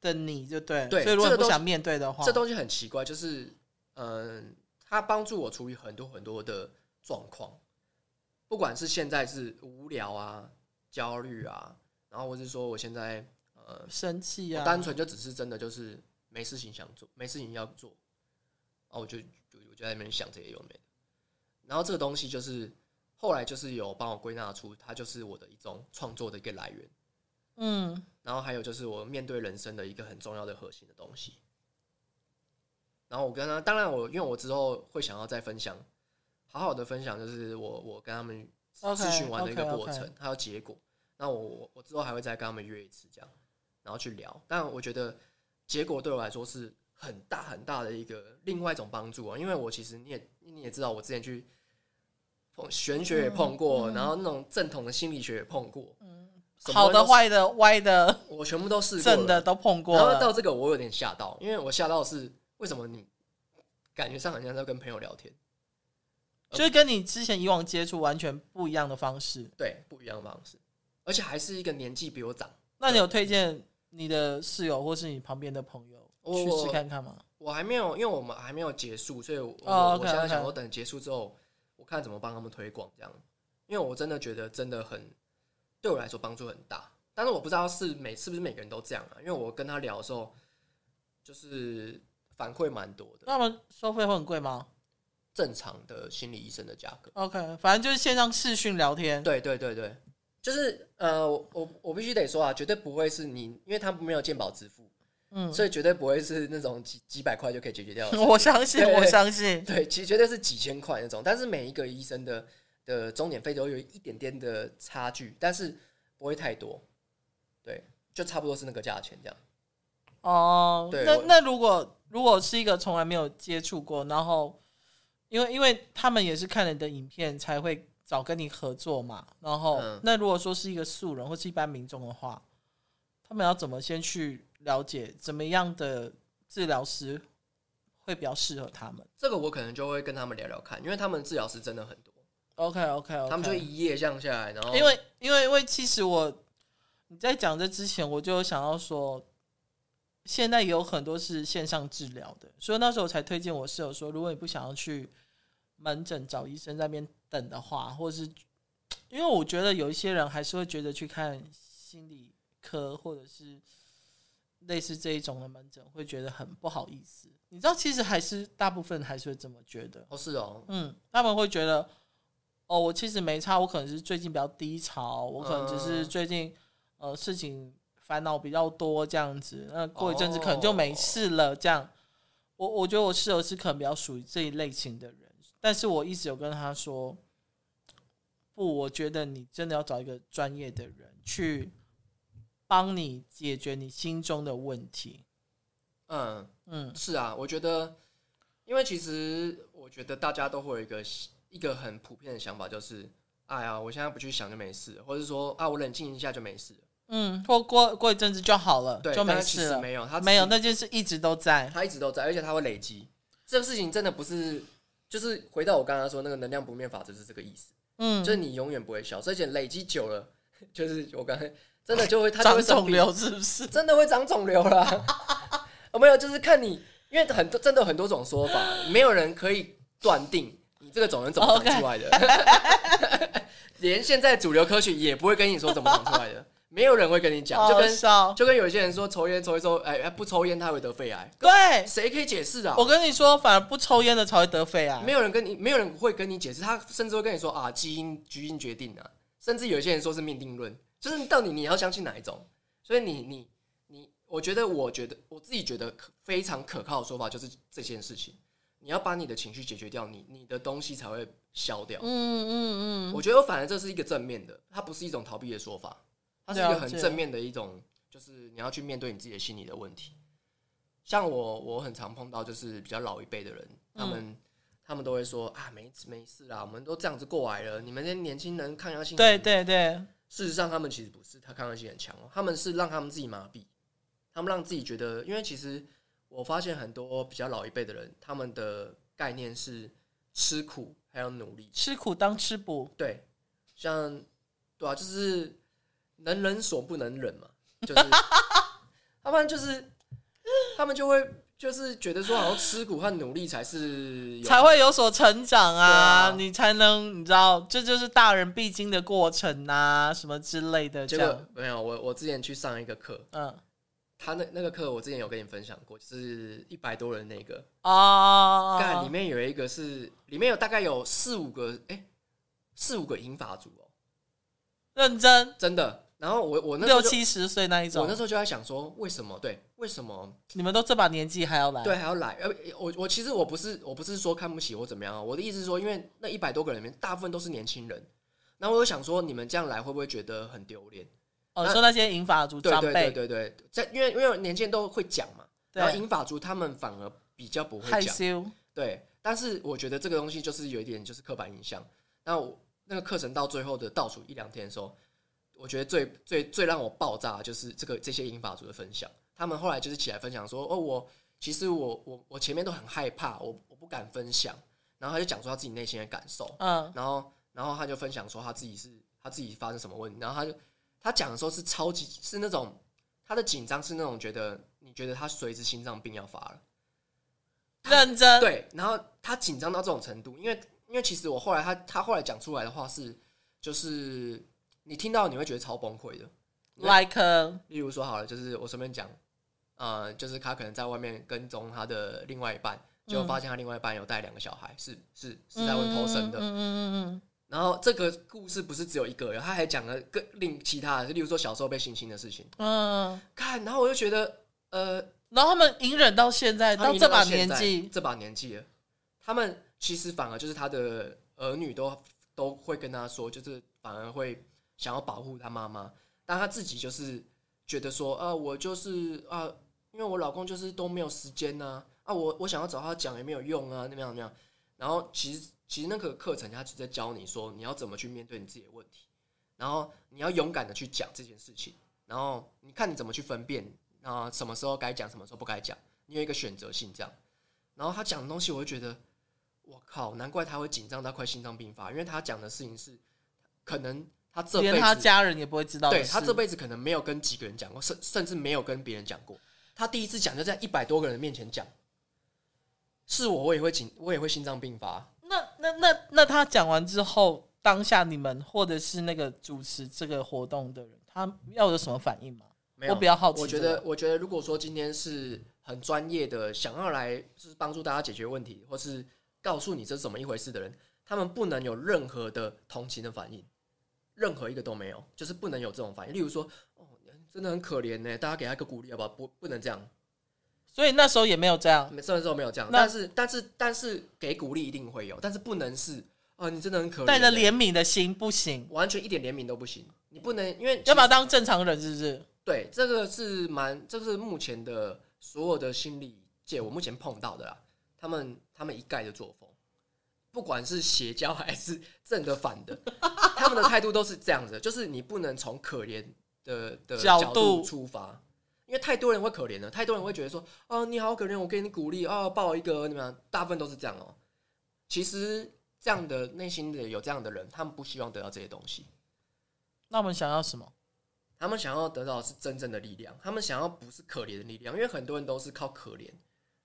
的你就对，对。所以如果不想面对的话，这东西很奇怪，就是嗯，它帮助我处理很多很多的状况。不管是现在是无聊啊、焦虑啊，然后或是说我现在呃生气啊，单纯就只是真的就是没事情想做，没事情要做，啊，我就就我就在那边想这些有没的，然后这个东西就是后来就是有帮我归纳出，它就是我的一种创作的一个来源，嗯，然后还有就是我面对人生的一个很重要的核心的东西，然后我跟他，当然我因为我之后会想要再分享。好好的分享就是我我跟他们咨询完的一个过程，还有结果。那我我我之后还会再跟他们约一次，这样，然后去聊。但我觉得结果对我来说是很大很大的一个另外一种帮助啊，因为我其实你也你也知道，我之前去碰玄学也碰过，然后那种正统的心理学也碰过，嗯，好的、坏的、歪的，<laughs> 我全部都试过，正的都碰过。然后到这个我有点吓到，因为我吓到的是为什么你感觉上好像在跟朋友聊天。就是跟你之前以往接触完全不一样的方式，对，不一样的方式，而且还是一个年纪比我长。那你有推荐你的室友或是你旁边的朋友去试看看吗？我还没有，因为我们还没有结束，所以我、oh, okay, 我现在想说等结束之后，我看怎么帮他们推广这样。因为我真的觉得真的很对我来说帮助很大，但是我不知道是每是不是每个人都这样啊？因为我跟他聊的时候，就是反馈蛮多的。那么收费会很贵吗？正常的心理医生的价格，OK，反正就是线上视讯聊天，对对对对，就是呃，我我我必须得说啊，绝对不会是你，因为他没有健保支付，嗯，所以绝对不会是那种几几百块就可以解决掉的。<laughs> 我相信，我相信，对，其实绝对是几千块那种。但是每一个医生的的终点费都有一点点的差距，但是不会太多，对，就差不多是那个价钱这样。哦，对，那那如果如果是一个从来没有接触过，然后因为因为他们也是看了你的影片才会找跟你合作嘛，然后、嗯、那如果说是一个素人或是一般民众的话，他们要怎么先去了解怎么样的治疗师会比较适合他们？这个我可能就会跟他们聊聊看，因为他们治疗师真的很多。OK OK OK，他们就一夜这样下来，然后因为因为因为其实我你在讲这之前，我就想要说。现在有很多是线上治疗的，所以那时候我才推荐我室友说，如果你不想要去门诊找医生在那边等的话，或者是因为我觉得有一些人还是会觉得去看心理科或者是类似这一种的门诊会觉得很不好意思。你知道，其实还是大部分还是会这么觉得。哦，是哦，嗯，他们会觉得，哦，我其实没差，我可能是最近比较低潮，我可能只是最近呃事情。烦恼比较多这样子，那过一阵子可能就没事了。这样，我我觉得我室友是可能比较属于这一类型的人，但是我一直有跟他说，不，我觉得你真的要找一个专业的人去帮你解决你心中的问题。嗯嗯，是啊，我觉得，因为其实我觉得大家都会有一个一个很普遍的想法，就是，哎呀，我现在不去想就没事，或者说啊，我冷静一下就没事。嗯，或过过一阵子就好了，对，就没事了。没有，他没有那件事一直都在，他一直都在，而且他会累积。这个事情真的不是，就是回到我刚刚说那个能量不灭法则是这个意思。嗯，就是你永远不会消失，而且累积久了，就是我刚才真的就会，它就会长肿瘤，是不是？真的会长肿瘤啦。我 <laughs> 没有，就是看你，因为很多真的有很多种说法，没有人可以断定你这个种人怎么长出来的。Okay. <laughs> 连现在主流科学也不会跟你说怎么长出来的。<laughs> 没有人会跟你讲，就跟就跟有些人说抽烟抽一抽，哎，不抽烟他会得肺癌。对，谁可以解释啊？我跟你说，反而不抽烟的才会得肺癌。没有人跟你，没有人会跟你解释，他甚至会跟你说啊，基因基因决定的，甚至有些人说是命定论，就是到底你要相信哪一种？所以你你你，我觉得，我觉得我自己觉得非常可靠的说法就是这件事情，你要把你的情绪解决掉，你你的东西才会消掉。嗯嗯嗯，我觉得反而这是一个正面的，它不是一种逃避的说法。它是一个很正面的一种，就是你要去面对你自己的心理的问题。像我，我很常碰到就是比较老一辈的人，他们他们都会说啊，没没事啦，我们都这样子过来了。你们这些年轻人抗压性，对对对。事实上，他们其实不是，他抗压性很强哦。他们是让他们自己麻痹，他们让自己觉得，因为其实我发现很多比较老一辈的人，他们的概念是吃苦还有努力，吃苦当吃补。对，像对啊，就是。能忍所不能忍嘛，就是，他们就是，他们就会就是觉得说，好像吃苦和努力才是才会有所成长啊，啊你才能你知道，这就是大人必经的过程啊，什么之类的。这样没有，我我之前去上一个课，嗯，他那那个课我之前有跟你分享过，就是一百多人那个哦，看里面有一个是里面有大概有四五个，哎、欸，四五个银发族哦，认真真的。然后我我那六七十岁那一种，我那时候就在想说，为什么？对，为什么你们都这把年纪还要来？对，还要来？呃，我我其实我不是我不是说看不起或怎么样啊，我的意思是说，因为那一百多个人里面，大部分都是年轻人。然后我就想说，你们这样来会不会觉得很丢脸？哦，说那些银发族长辈，对对对对，在因为因为年轻人都会讲嘛，然后银发族他们反而比较不会讲，害羞。对，但是我觉得这个东西就是有一点就是刻板印象。那我那个课程到最后的倒数一两天的时候。我觉得最最最让我爆炸的就是这个这些银发族的分享，他们后来就是起来分享说：“哦，我其实我我我前面都很害怕，我我不敢分享。”然后他就讲出他自己内心的感受，嗯，然后然后他就分享说他自己是他自己发生什么问题，然后他就他讲的时候是超级是那种他的紧张是那种觉得你觉得他随时心脏病要发了，认真对，然后他紧张到这种程度，因为因为其实我后来他他后来讲出来的话是就是。你听到你会觉得超崩溃的，like，例如说好了，就是我随便讲，呃，就是他可能在外面跟踪他的另外一半，就发现他另外一半有带两个小孩，是是是在外面偷生的，嗯嗯嗯，然然后这个故事不是只有一个人，他还讲了更另其他的，例如说小时候被性侵的事情。嗯，看，然后我就觉得，呃，然后他们隐忍到现在，到这把年纪，这把年纪了，他们其实反而就是他的儿女都都会跟他说，就是反而会想要保护他妈妈，但他自己就是觉得说，啊，我就是啊，因为我老公就是都没有时间呐，啊，啊，我我想要找他讲也没有用啊，那样那样，然后其实。其实那个课程，他只在教你说你要怎么去面对你自己的问题，然后你要勇敢的去讲这件事情，然后你看你怎么去分辨啊，什么时候该讲，什么时候不该讲，你有一个选择性这样。然后他讲的东西，我会觉得，我靠，难怪他会紧张到快心脏病发，因为他讲的事情是可能他这辈子他家人也不会知道，对他这辈子可能没有跟几个人讲过，甚甚至没有跟别人讲过，他第一次讲就在一百多个人面前讲，是我我也会紧，我也会心脏病发。那那那那他讲完之后，当下你们或者是那个主持这个活动的人，他要有什么反应吗？没有，我比较好奇。我觉得，我觉得如果说今天是很专业的，想要来就是帮助大家解决问题，或是告诉你这是怎么一回事的人，他们不能有任何的同情的反应，任何一个都没有，就是不能有这种反应。例如说，哦，真的很可怜呢，大家给他一个鼓励好不好？不，不能这样。所以那时候也没有这样，那时候没有这样，但是但是但是给鼓励一定会有，但是不能是哦，你真的很可怜，带着怜悯的心不行，完全一点怜悯都不行，你不能因为要把他当正常人，是不是？对，这个是蛮，这个是目前的所有的心理界我目前碰到的啦，他们他们一概的作风，不管是邪教还是正的反的，<laughs> 他们的态度都是这样子，就是你不能从可怜的的角度出发。因为太多人会可怜了，太多人会觉得说：“哦，你好可怜，我给你鼓励，哦，抱一个，怎么样？”大部分都是这样哦。其实这样的内心的有这样的人，他们不希望得到这些东西。那我们想要什么？他们想要得到的是真正的力量，他们想要不是可怜的力量，因为很多人都是靠可怜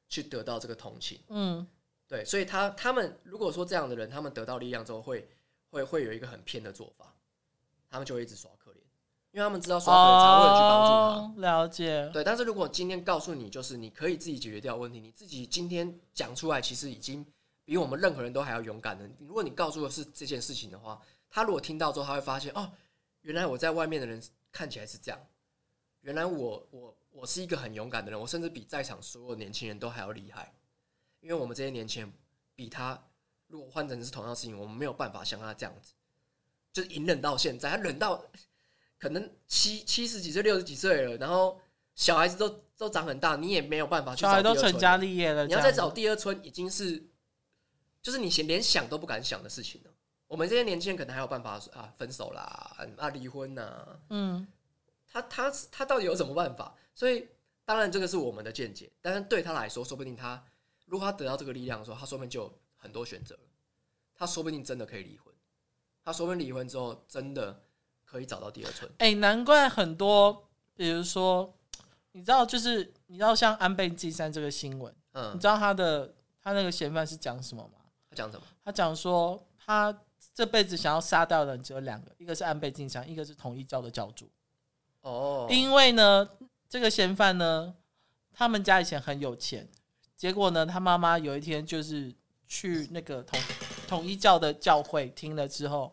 去得到这个同情。嗯，对，所以他他们如果说这样的人，他们得到力量之后会，会会会有一个很偏的做法，他们就会一直耍。因为他们知道说可能才会有人去帮助他，哦，了解。对，但是如果今天告诉你，就是你可以自己解决掉问题，你自己今天讲出来，其实已经比我们任何人都还要勇敢的。如果你告诉的是这件事情的话，他如果听到之后，他会发现哦，原来我在外面的人看起来是这样，原来我我我是一个很勇敢的人，我甚至比在场所有年轻人都还要厉害。因为我们这些年轻人比他，如果换成是同样的事情，我们没有办法像他这样子，就是隐忍到现在，他忍到。可能七七十几岁、六十几岁了，然后小孩子都都长很大，你也没有办法去找第二春。小孩都成家立业了，你要再找第二春，已经是就是你连连想都不敢想的事情了。我们这些年轻人可能还有办法啊，分手啦，啊，离婚呐，嗯，他他他到底有什么办法？所以当然这个是我们的见解，但是对他来说，说不定他如果他得到这个力量的时候，他说不定就有很多选择，他说不定真的可以离婚，他说不定离婚之后真的。可以找到第二春。哎、欸，难怪很多，比如说，你知道，就是你知道，像安倍晋三这个新闻，嗯，你知道他的他那个嫌犯是讲什么吗？他讲什么？他讲说，他这辈子想要杀掉的人只有两个，一个是安倍晋三，一个是统一教的教主。哦，因为呢，这个嫌犯呢，他们家以前很有钱，结果呢，他妈妈有一天就是去那个统统一教的教会听了之后。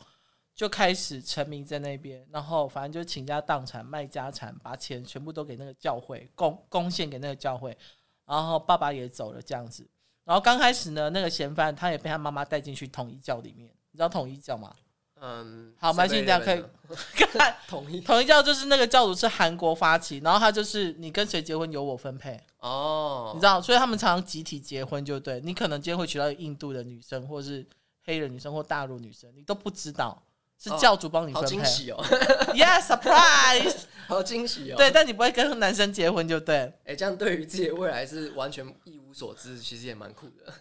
就开始沉迷在那边，然后反正就倾家荡产、卖家产，把钱全部都给那个教会贡贡献给那个教会，然后爸爸也走了这样子。然后刚开始呢，那个嫌犯他也被他妈妈带进去统一教里面，你知道统一教吗？嗯，好，蛮现在可以 <laughs> <laughs> 看统一统一教就是那个教主是韩国发起，然后他就是你跟谁结婚由我分配哦，你知道，所以他们常常集体结婚，就对，你可能今天会娶到印度的女生，或是黑人女生，或大陆女生，你都不知道。是教主帮你分配，好惊喜哦！<laughs> Yes，surprise，<laughs> 好惊喜哦！对，但你不会跟男生结婚就对。哎、欸，这样对于自己的未来是完全一无所知，其实也蛮酷的。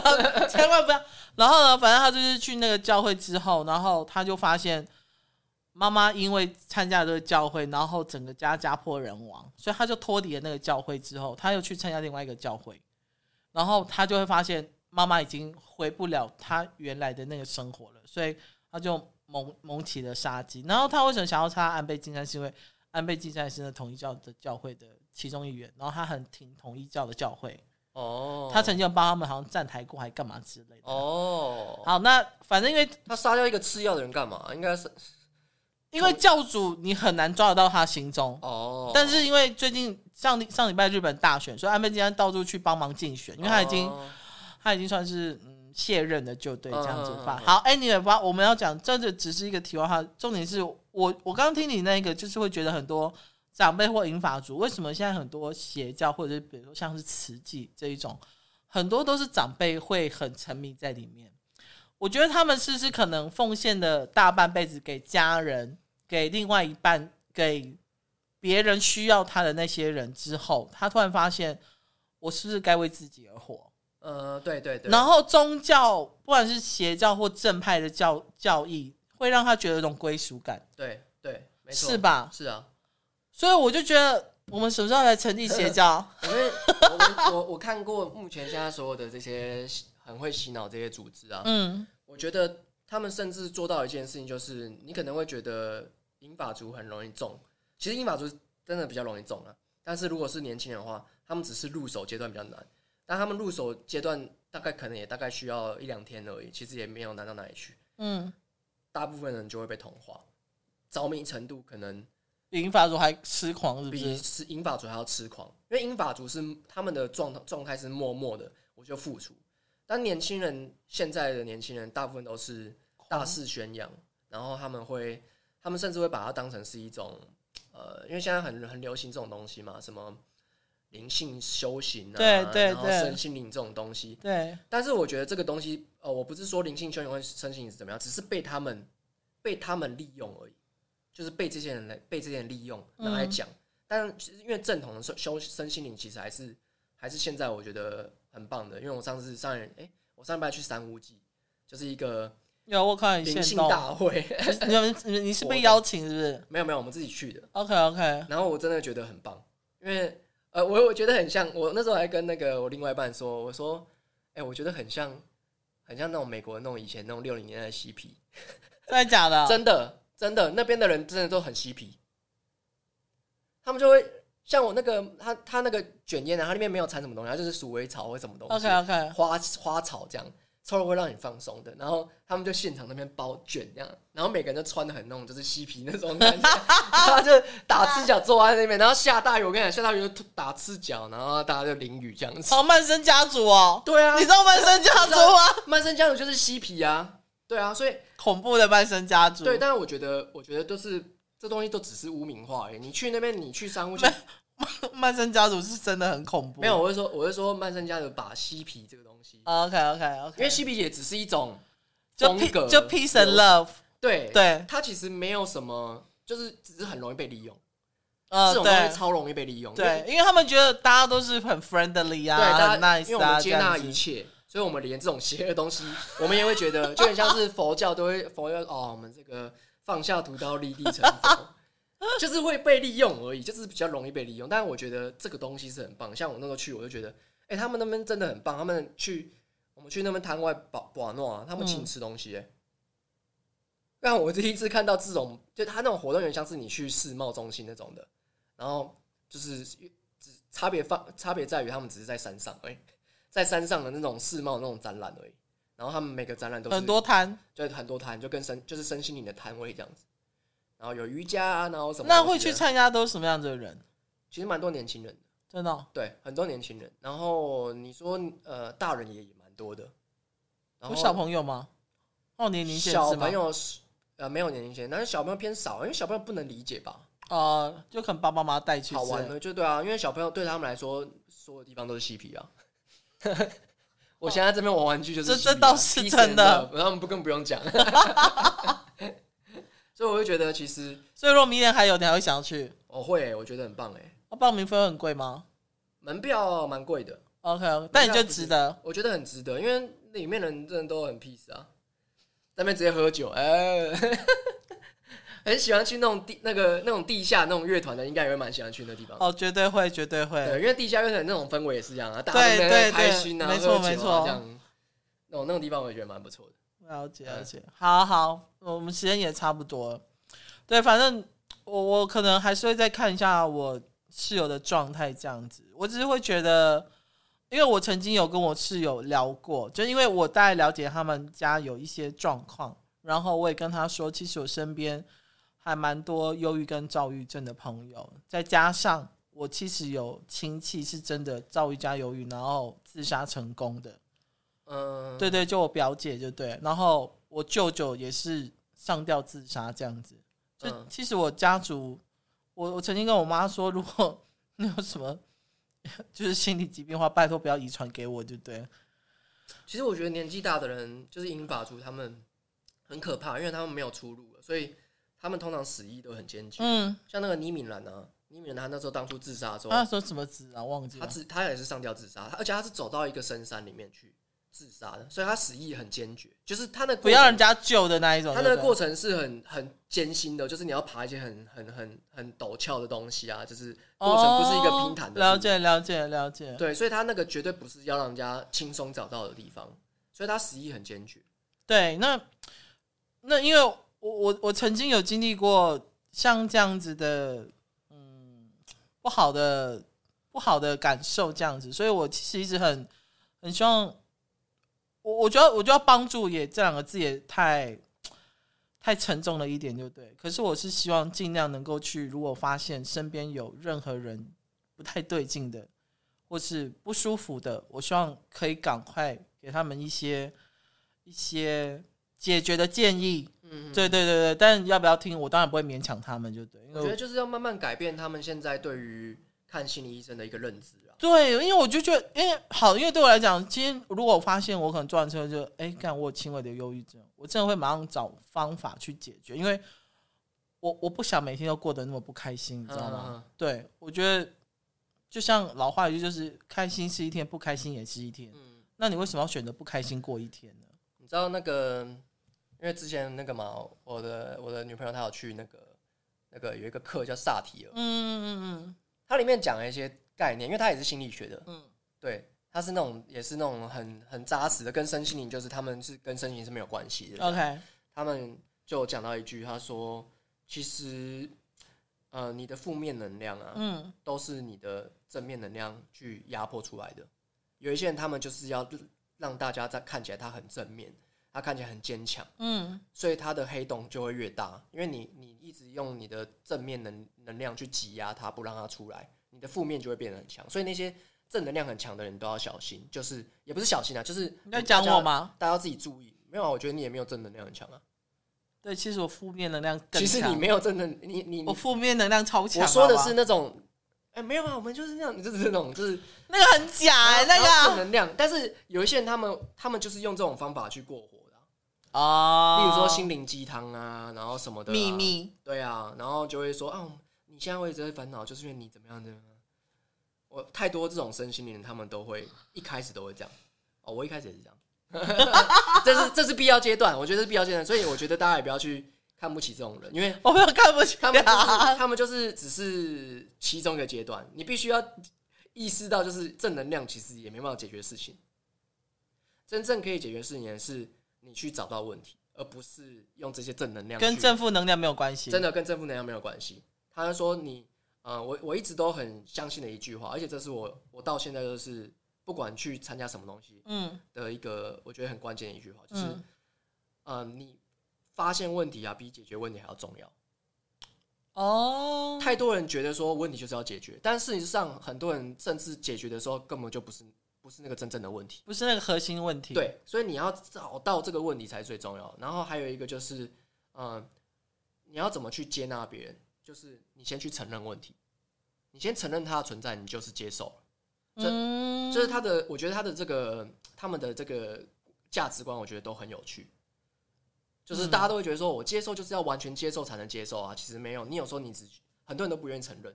<laughs> 千万不要。然后呢，反正他就是去那个教会之后，然后他就发现妈妈因为参加这个教会，然后整个家家破人亡，所以他就脱离了那个教会之后，他又去参加另外一个教会，然后他就会发现妈妈已经回不了他原来的那个生活了，所以他就。萌萌起了杀机，然后他为什么想要杀安倍晋三？是因为安倍晋三是那统一教的教会的其中一员，然后他很挺统一教的教会，哦，他曾经有帮他们好像站台过，还干嘛之类的。哦，好，那反正因为他杀掉一个吃药的人干嘛？应该是因为教主你很难抓得到他行踪哦。但是因为最近上上礼拜日本大选，所以安倍晋三到处去帮忙竞选，因为他已经、哦、他已经算是嗯卸任的，就对这样子吧。好，Anyway，我们要讲，这个只是一个题外话，重点是我我刚刚听你那个，就是会觉得很多。长辈或银发族，为什么现在很多邪教，或者是比如说像是慈济这一种，很多都是长辈会很沉迷在里面。我觉得他们是不是可能奉献的大半辈子给家人，给另外一半，给别人需要他的那些人之后，他突然发现，我是不是该为自己而活？呃，对对对。然后宗教，不管是邪教或正派的教教义，会让他觉得一种归属感。对对，没错，是吧？是啊。所以我就觉得，我们什么时候来成立邪教？<laughs> 我我看过目前现在所有的这些很会洗脑这些组织啊，嗯，我觉得他们甚至做到一件事情，就是你可能会觉得英法族很容易中，其实英法族真的比较容易中啊。但是如果是年轻人的话，他们只是入手阶段比较难，但他们入手阶段大概可能也大概需要一两天而已，其实也没有难到哪里去。嗯，大部分人就会被同化，着迷程度可能。银发族还痴狂，是不是？比是银发族还要痴狂，因为银发族是他们的状状态是默默的，我就付出。但年轻人现在的年轻人大部分都是大肆宣扬，然后他们会，他们甚至会把它当成是一种，呃，因为现在很很流行这种东西嘛，什么灵性修行啊，对对对，然后身心灵这种东西，对。但是我觉得这个东西，呃，我不是说灵性修行或身心灵是怎么样，只是被他们被他们利用而已。就是被这些人来被这些人利用拿来讲，嗯、但其实因为正统的修修身心灵其实还是还是现在我觉得很棒的，因为我上次上人哎、欸，我上礼拜去三巫记，就是一个有我看灵性大会，<laughs> 你们你你是被邀请是不是？没有没有，我们自己去的。OK OK，然后我真的觉得很棒，因为呃我我觉得很像我那时候还跟那个我另外一半说，我说哎、欸，我觉得很像很像那种美国那种以前那种六零年代的嬉皮，真的假的？<laughs> 真的。真的，那边的人真的都很嬉皮，他们就会像我那个他他那个卷烟啊，它里面没有掺什么东西，它就是鼠尾草或什么东西，OK OK，花花草这样，抽了会让你放松的。然后他们就现场那边包卷这样，然后每个人都穿的很那种就是嬉皮那种感觉，他就打赤脚坐在那边，然后下大雨，我跟你讲下大雨就打赤脚，然后大家就淋雨这样子。哦，曼森家族哦，对啊，你知道曼森家族吗？曼森家族就是嬉皮啊，对啊，所以。恐怖的曼森家族，对，但是我觉得，我觉得都是这东西都只是污名化。而已，你去那边，你去商务，曼森家族是真的很恐怖。没有，我是说，我是说，曼森家族把嬉皮这个东西，OK OK OK，因为嬉皮也只是一种风格，就 peace and love，对对，它其实没有什么，就是只是很容易被利用。呃，这种东西超容易被利用，对，因为他们觉得大家都是很 friendly 啊，对，很 nice 啊，因为我们接纳一切。所以，我们连这种邪恶的东西，我们也会觉得，就很像是佛教都会佛教哦，我们这个放下屠刀立地成佛，<laughs> 就是会被利用而已，就是比较容易被利用。但是我觉得这个东西是很棒，像我那时候去，我就觉得，哎、欸，他们那边真的很棒。他们去我们去那边摊位保保诺啊，他们请吃东西、欸。哎、嗯，让我第一次看到这种，就他那种活动，有点像是你去世贸中心那种的，然后就是只差别放差别在于，他们只是在山上，哎。在山上的那种世贸那种展览而已，然后他们每个展览都是很多摊，就很多摊，就跟身就是身心灵的摊位这样子。然后有瑜伽啊，然后什么？那会去参加都是什么样子的人？其实蛮多年轻人的，真的、哦。对，很多年轻人。然后你说呃，大人也也蛮多的。然后有小朋友吗？哦，年龄限制小朋友是呃没有年龄限制，但是小朋友偏少，因为小朋友不能理解吧？呃，就可能爸爸妈妈带去好玩的，就对啊，因为小朋友对他们来说，所有地方都是嬉皮啊。<laughs> 我现在这边玩玩具就是、啊，这这倒是真的，他们不更不用讲。<laughs> 所以我就觉得，其实，所以如果明年还有，你还会想要去？我会，我觉得很棒哎。那报名费很贵吗？门票蛮贵的。OK，但你就值得？我觉得很值得，因为里面人真的都很 peace 啊，在那边直接喝酒，哎。<laughs> 很喜欢去那种地那个那种地下那种乐团的，应该也会蛮喜欢去那地方。哦，绝对会，绝对会。对，因为地下乐团那种氛围也是这样啊，大家都在开心啊，没错没错，这样。那种那种地方我也觉得蛮不错的。了解了解，好好，我们时间也差不多了。对，反正我我可能还是会再看一下我室友的状态这样子。我只是会觉得，因为我曾经有跟我室友聊过，就因为我大概了解他们家有一些状况，然后我也跟他说，其实我身边还蛮多忧郁跟躁郁症的朋友，再加上我其实有亲戚是真的躁郁加忧郁，然后自杀成功的。嗯，对对，就我表姐就对，然后我舅舅也是上吊自杀这样子。就其实我家族，我我曾经跟我妈说，如果你有什么就是心理疾病的话，拜托不要遗传给我，就对。其实我觉得年纪大的人，就是英法族，他们很可怕，因为他们没有出路了，所以他们通常死意都很坚决。嗯，像那个倪敏兰啊，倪敏兰他那时候当初自杀的时候，他说什么自啊？忘记了。他自他也是上吊自杀，而且他是走到一个深山里面去。自杀的，所以他死意很坚决，就是他的不要人家救的那一种。他那个过程是很很艰辛的，就是你要爬一些很很很很陡峭的东西啊，就是过程不是一个平坦的。了解了解了解。对，所以他那个绝对不是要让人家轻松找到的地方，所以他死意很坚决。对，那那因为我我我曾经有经历过像这样子的，嗯，不好的不好的感受这样子，所以我其实一直很很希望。我我觉得我觉得帮助也这两个字也太太沉重了一点，就对。可是我是希望尽量能够去，如果发现身边有任何人不太对劲的，或是不舒服的，我希望可以赶快给他们一些一些解决的建议。嗯，对对对对。但要不要听，我当然不会勉强他们，就对。我觉得就是要慢慢改变他们现在对于看心理医生的一个认知。对，因为我就觉得，因为好，因为对我来讲，今天如果我发现我可能坐完车就，哎，干我有轻微的忧郁症，我真的会马上找方法去解决，因为我我不想每天都过得那么不开心，你知道吗？对，我觉得就像老话一句，就是开心是一天，不开心也是一天。嗯，那你为什么要选择不开心过一天呢？你知道那个，因为之前那个嘛，我的我的女朋友她有去那个那个有一个课叫萨提尔，嗯嗯嗯嗯，它里面讲了一些。概念，因为他也是心理学的，嗯，对，他是那种也是那种很很扎实的，跟身心灵就是他们是跟身心灵是没有关系的。OK，他们就讲到一句，他说，其实，呃，你的负面能量啊，嗯，都是你的正面能量去压迫出来的。有一些人，他们就是要让大家在看起来他很正面，他看起来很坚强，嗯，所以他的黑洞就会越大，因为你你一直用你的正面能能量去挤压他，不让他出来。你的负面就会变得很强，所以那些正能量很强的人都要小心。就是也不是小心啊，就是你要讲我吗？大家要自己注意。没有啊，我觉得你也没有正能量很强啊。对，其实我负面能量更强。其实你没有正能，你你我负面能量超强。我说的是那种，哎，没有啊，我们就是那样，就是这种，就是那个很假哎，那个正能量。但是有一些人，他们他们就是用这种方法去过活的啊。例如说心灵鸡汤啊，然后什么的秘密。对啊，然后就会说啊。你现在会一直会烦恼，就是因为你怎么样的？我太多这种身心灵，他们都会一开始都会这样。哦，我一开始也是这样。<laughs> 这是这是必要阶段，我觉得是必要阶段，所以我觉得大家也不要去看不起这种人，因为我没有看不起他们，就是，他们就是只是其中一个阶段。你必须要意识到，就是正能量其实也没办法解决事情。真正可以解决事情的是你去找到问题，而不是用这些正能量。跟正负能量没有关系，真的跟正负能量没有关系。他说你，呃，我我一直都很相信的一句话，而且这是我我到现在都是不管去参加什么东西，嗯，的一个我觉得很关键的一句话，就是，嗯，呃，你发现问题啊，比解决问题还要重要。哦，太多人觉得说问题就是要解决，但事实上很多人甚至解决的时候根本就不是不是那个真正的问题，不是那个核心问题。对，所以你要找到这个问题才是最重要。然后还有一个就是，嗯，呃，你要怎么去接纳别人。就是你先去承认问题，你先承认它的存在，你就是接受了。这、嗯、就是他的，我觉得他的这个他们的这个价值观，我觉得都很有趣。就是大家都会觉得说，我接受就是要完全接受才能接受啊，其实没有。你有时候你只很多人都不愿意承认，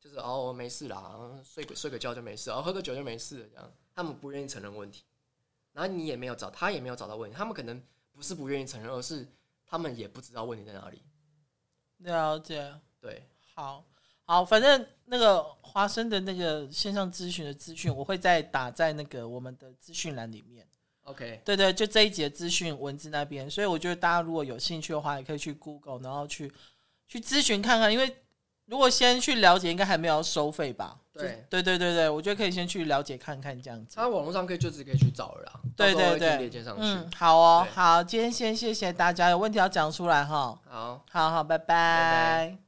就是哦没事啦，睡个睡个觉就没事，哦喝个酒就没事了这样。他们不愿意承认问题，然后你也没有找他也没有找到问题，他们可能不是不愿意承认，而是他们也不知道问题在哪里。了解，对，好，好，反正那个华生的那个线上咨询的资讯，我会再打在那个我们的资讯栏里面。OK，对对，就这一节资讯文字那边，所以我觉得大家如果有兴趣的话，也可以去 Google，然后去去咨询看看，因为如果先去了解，应该还没有要收费吧？对，对对对对，我觉得可以先去了解看看这样子。他网络上可以就直接可以去找了啦。对对对，嗯，好哦，好，今天先谢谢大家，有问题要讲出来哈。好，好好，拜拜。